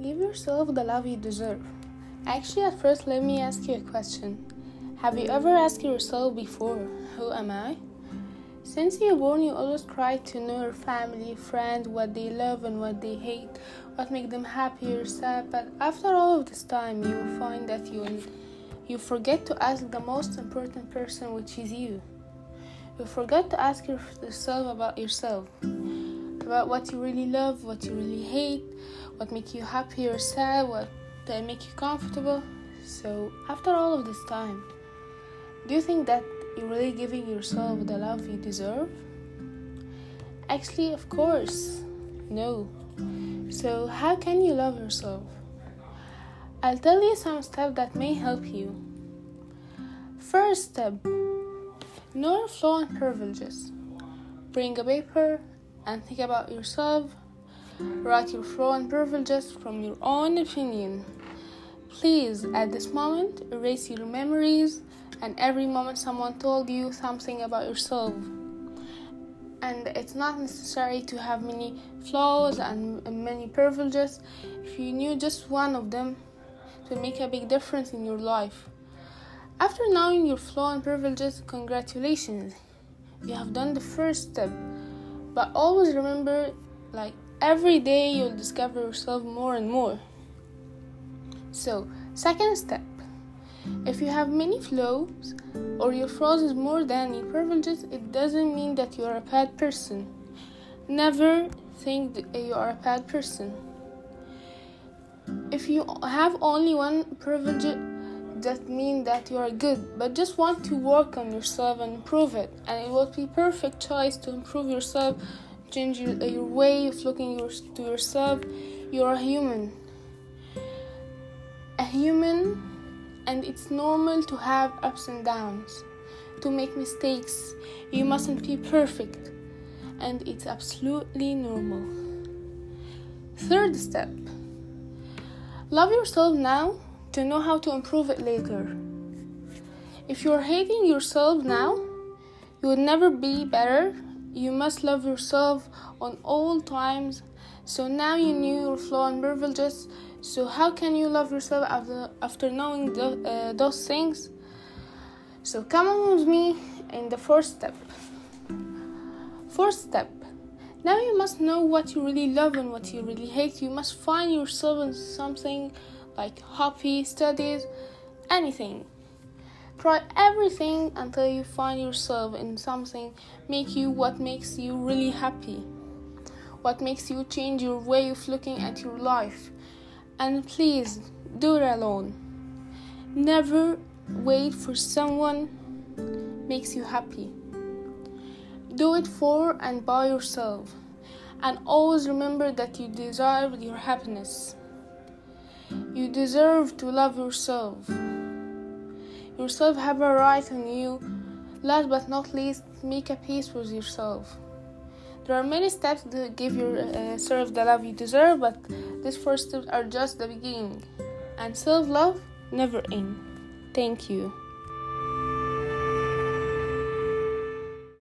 Give yourself the love you deserve. Actually, at first, let me ask you a question. Have you ever asked yourself before, Who am I? Since you were born, you always try to know your family, friends, what they love and what they hate, what make them happy or sad. But after all of this time, you will find that you you forget to ask the most important person, which is you. You forget to ask yourself about yourself, about what you really love, what you really hate, what make you happy or sad, what make you comfortable. So after all of this time, do you think that you're really giving yourself the love you deserve? Actually, of course, no. So how can you love yourself? I'll tell you some steps that may help you. First step Know your flaws and privileges. Bring a paper and think about yourself. Write your flaw and privileges from your own opinion. Please, at this moment, erase your memories and every moment someone told you something about yourself. And it's not necessary to have many flaws and many privileges. If you knew just one of them, will make a big difference in your life. After knowing your flaw and privileges, congratulations. You have done the first step. But always remember like every day you'll discover yourself more and more. So, second step. If you have many flows or your flaws is more than your privileges, it doesn't mean that you are a bad person. Never think that you are a bad person. If you have only one privilege that mean that you are good, but just want to work on yourself and improve it. And it will be perfect choice to improve yourself, change your, your way of looking your, to yourself. You're a human. A human, and it's normal to have ups and downs, to make mistakes. You mustn't be perfect, and it's absolutely normal. Third step love yourself now to know how to improve it later. If you're hating yourself now, you will never be better. You must love yourself on all times. So now you knew your flaws and privileges. So how can you love yourself after after knowing the, uh, those things? So come on with me in the first step. First step. Now you must know what you really love and what you really hate. You must find yourself in something like hobby, studies, anything. Try everything until you find yourself in something make you what makes you really happy. What makes you change your way of looking at your life. And please do it alone. Never wait for someone makes you happy. Do it for and by yourself. And always remember that you deserve your happiness. You deserve to love yourself. Yourself have a right on you. Last but not least, make a peace with yourself. There are many steps to give yourself uh, the love you deserve, but these first steps are just the beginning. And self love never end. Thank you.